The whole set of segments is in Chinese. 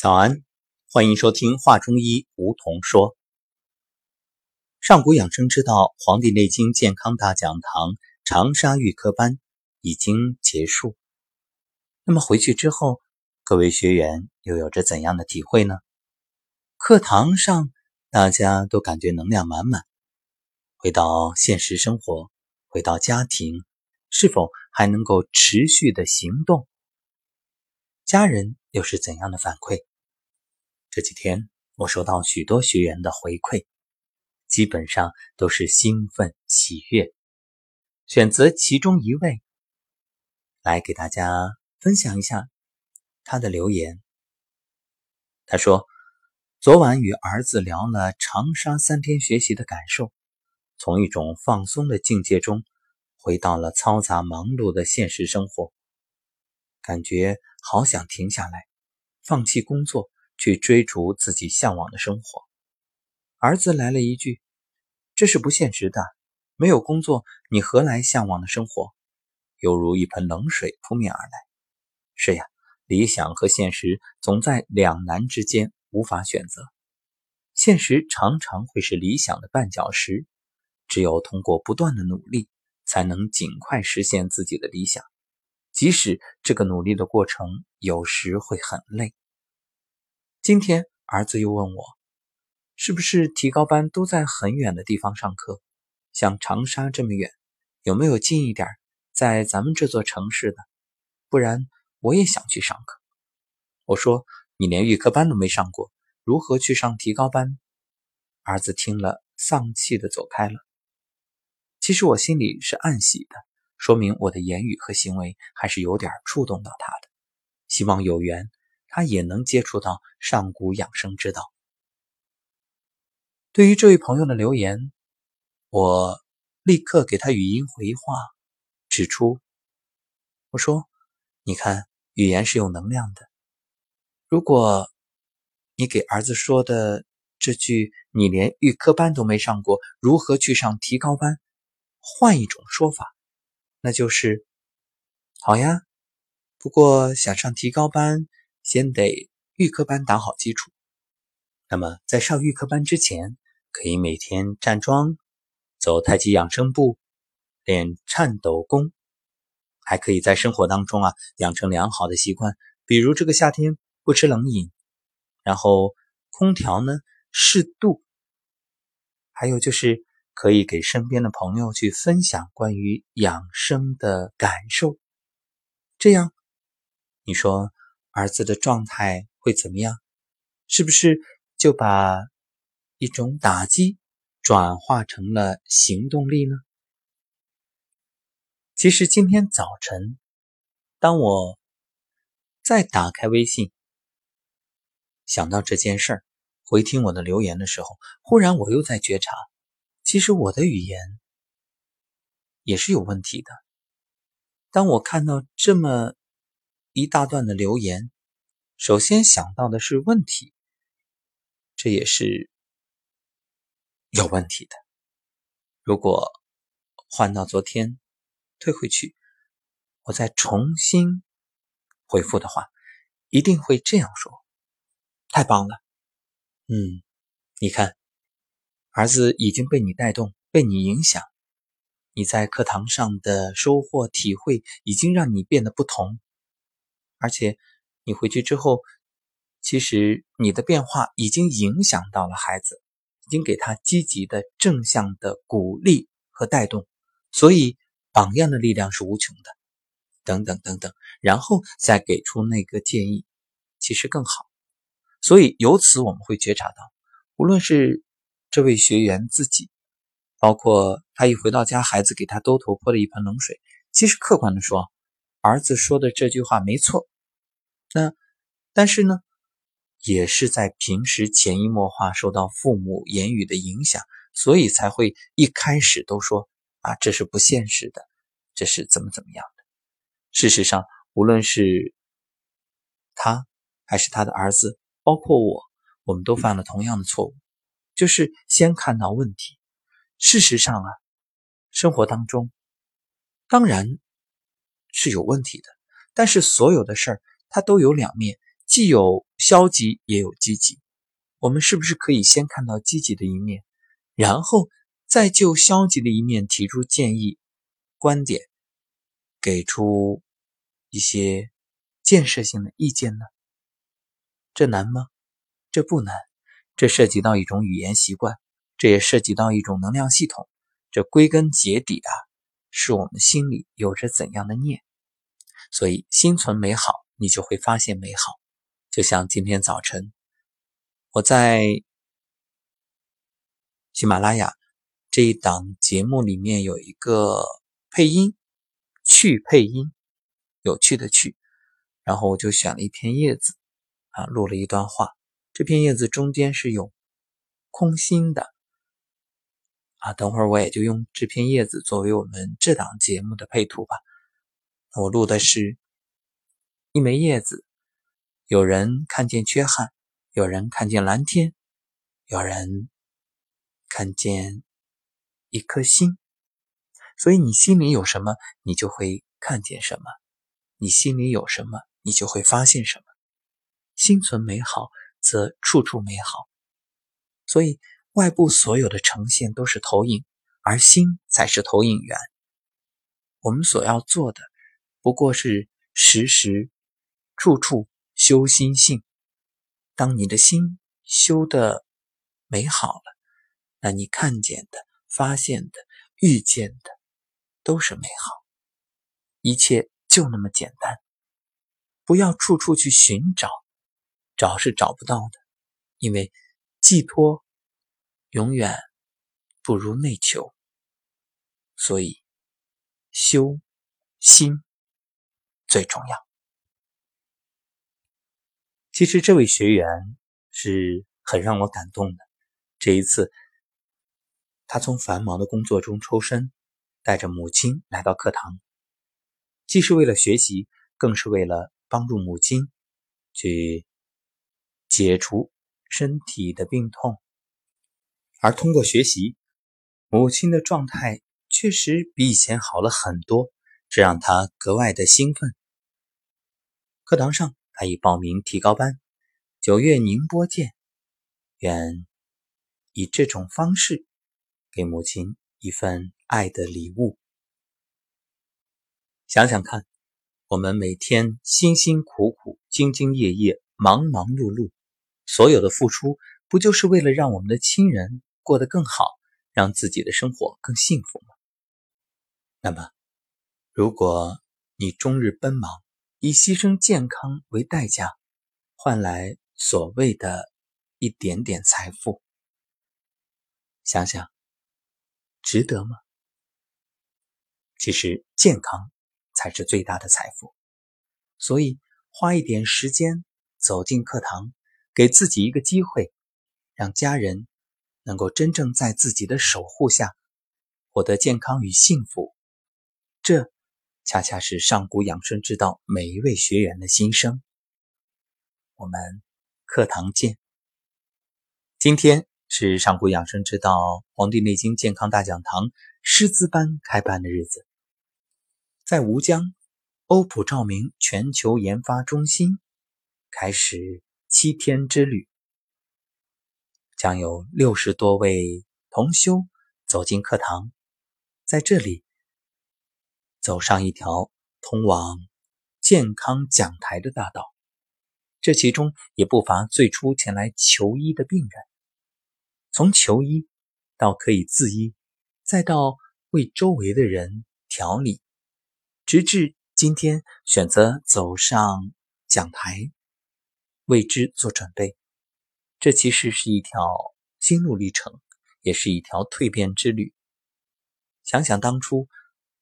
早安，欢迎收听话中医梧桐说。上古养生之道《黄帝内经健康大讲堂》长沙预科班已经结束。那么回去之后，各位学员又有着怎样的体会呢？课堂上大家都感觉能量满满，回到现实生活，回到家庭，是否还能够持续的行动？家人又是怎样的反馈？这几天我收到许多学员的回馈，基本上都是兴奋喜悦。选择其中一位来给大家分享一下他的留言。他说：“昨晚与儿子聊了长沙三天学习的感受，从一种放松的境界中回到了嘈杂忙碌的现实生活，感觉好想停下来，放弃工作。”去追逐自己向往的生活，儿子来了一句：“这是不现实的，没有工作，你何来向往的生活？”犹如一盆冷水扑面而来。是呀，理想和现实总在两难之间，无法选择。现实常常会是理想的绊脚石，只有通过不断的努力，才能尽快实现自己的理想，即使这个努力的过程有时会很累。今天儿子又问我，是不是提高班都在很远的地方上课？像长沙这么远，有没有近一点，在咱们这座城市的？不然我也想去上课。我说你连预科班都没上过，如何去上提高班？儿子听了，丧气的走开了。其实我心里是暗喜的，说明我的言语和行为还是有点触动到他的。希望有缘。他也能接触到上古养生之道。对于这位朋友的留言，我立刻给他语音回话，指出：“我说，你看，语言是有能量的。如果你给儿子说的这句‘你连预科班都没上过，如何去上提高班’，换一种说法，那就是：‘好呀，不过想上提高班。’”先得预科班打好基础。那么，在上预科班之前，可以每天站桩、走太极养生步、练颤抖功，还可以在生活当中啊养成良好的习惯，比如这个夏天不吃冷饮，然后空调呢适度。还有就是可以给身边的朋友去分享关于养生的感受，这样，你说？儿子的状态会怎么样？是不是就把一种打击转化成了行动力呢？其实今天早晨，当我再打开微信，想到这件事儿，回听我的留言的时候，忽然我又在觉察，其实我的语言也是有问题的。当我看到这么。一大段的留言，首先想到的是问题，这也是有问题的。如果换到昨天，退回去，我再重新回复的话，一定会这样说：太棒了，嗯，你看，儿子已经被你带动，被你影响，你在课堂上的收获体会，已经让你变得不同。而且，你回去之后，其实你的变化已经影响到了孩子，已经给他积极的正向的鼓励和带动，所以榜样的力量是无穷的。等等等等，然后再给出那个建议，其实更好。所以由此我们会觉察到，无论是这位学员自己，包括他一回到家，孩子给他兜头泼了一盆冷水，其实客观的说。儿子说的这句话没错，那但是呢，也是在平时潜移默化受到父母言语的影响，所以才会一开始都说啊，这是不现实的，这是怎么怎么样的。事实上，无论是他还是他的儿子，包括我，我们都犯了同样的错误，就是先看到问题。事实上啊，生活当中当然。是有问题的，但是所有的事儿它都有两面，既有消极也有积极。我们是不是可以先看到积极的一面，然后再就消极的一面提出建议、观点，给出一些建设性的意见呢？这难吗？这不难。这涉及到一种语言习惯，这也涉及到一种能量系统。这归根结底啊，是我们心里有着怎样的念。所以心存美好，你就会发现美好。就像今天早晨，我在喜马拉雅这一档节目里面有一个配音，去配音，有趣的趣，然后我就选了一片叶子啊，录了一段话。这片叶子中间是有空心的啊，等会儿我也就用这片叶子作为我们这档节目的配图吧。我录的是一枚叶子，有人看见缺憾，有人看见蓝天，有人看见一颗心。所以你心里有什么，你就会看见什么；你心里有什么，你就会发现什么。心存美好。则处处美好，所以外部所有的呈现都是投影，而心才是投影源。我们所要做的，不过是时时处处修心性。当你的心修的美好了，那你看见的、发现的、遇见的都是美好，一切就那么简单。不要处处去寻找。找是找不到的，因为寄托永远不如内求，所以修心最重要。其实这位学员是很让我感动的。这一次，他从繁忙的工作中抽身，带着母亲来到课堂，既是为了学习，更是为了帮助母亲去。解除身体的病痛，而通过学习，母亲的状态确实比以前好了很多，这让他格外的兴奋。课堂上，他已报名提高班，九月宁波见，愿以这种方式给母亲一份爱的礼物。想想看，我们每天辛辛苦苦、兢兢业业、忙忙碌碌。所有的付出，不就是为了让我们的亲人过得更好，让自己的生活更幸福吗？那么，如果你终日奔忙，以牺牲健康为代价，换来所谓的一点点财富，想想，值得吗？其实，健康才是最大的财富。所以，花一点时间走进课堂。给自己一个机会，让家人能够真正在自己的守护下获得健康与幸福，这恰恰是上古养生之道每一位学员的心声。我们课堂见。今天是上古养生之道《黄帝内经健康大讲堂》师资班开班的日子，在吴江欧普照明全球研发中心开始。七天之旅，将有六十多位同修走进课堂，在这里走上一条通往健康讲台的大道。这其中也不乏最初前来求医的病人，从求医到可以自医，再到为周围的人调理，直至今天选择走上讲台。为之做准备，这其实是一条心路历程，也是一条蜕变之旅。想想当初，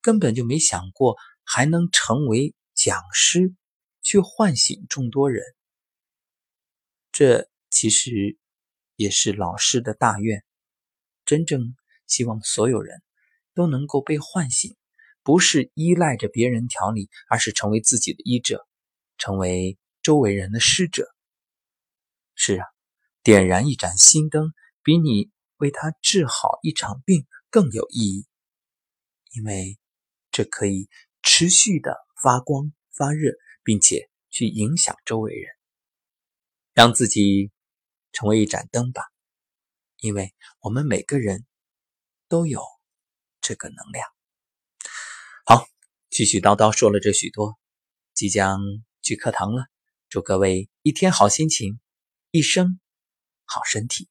根本就没想过还能成为讲师，去唤醒众多人。这其实也是老师的大愿，真正希望所有人都能够被唤醒，不是依赖着别人调理，而是成为自己的医者，成为。周围人的施者，是啊，点燃一盏心灯，比你为他治好一场病更有意义，因为这可以持续的发光发热，并且去影响周围人。让自己成为一盏灯吧，因为我们每个人都有这个能量。好，絮絮叨叨说了这许多，即将去课堂了。祝各位一天好心情，一生好身体。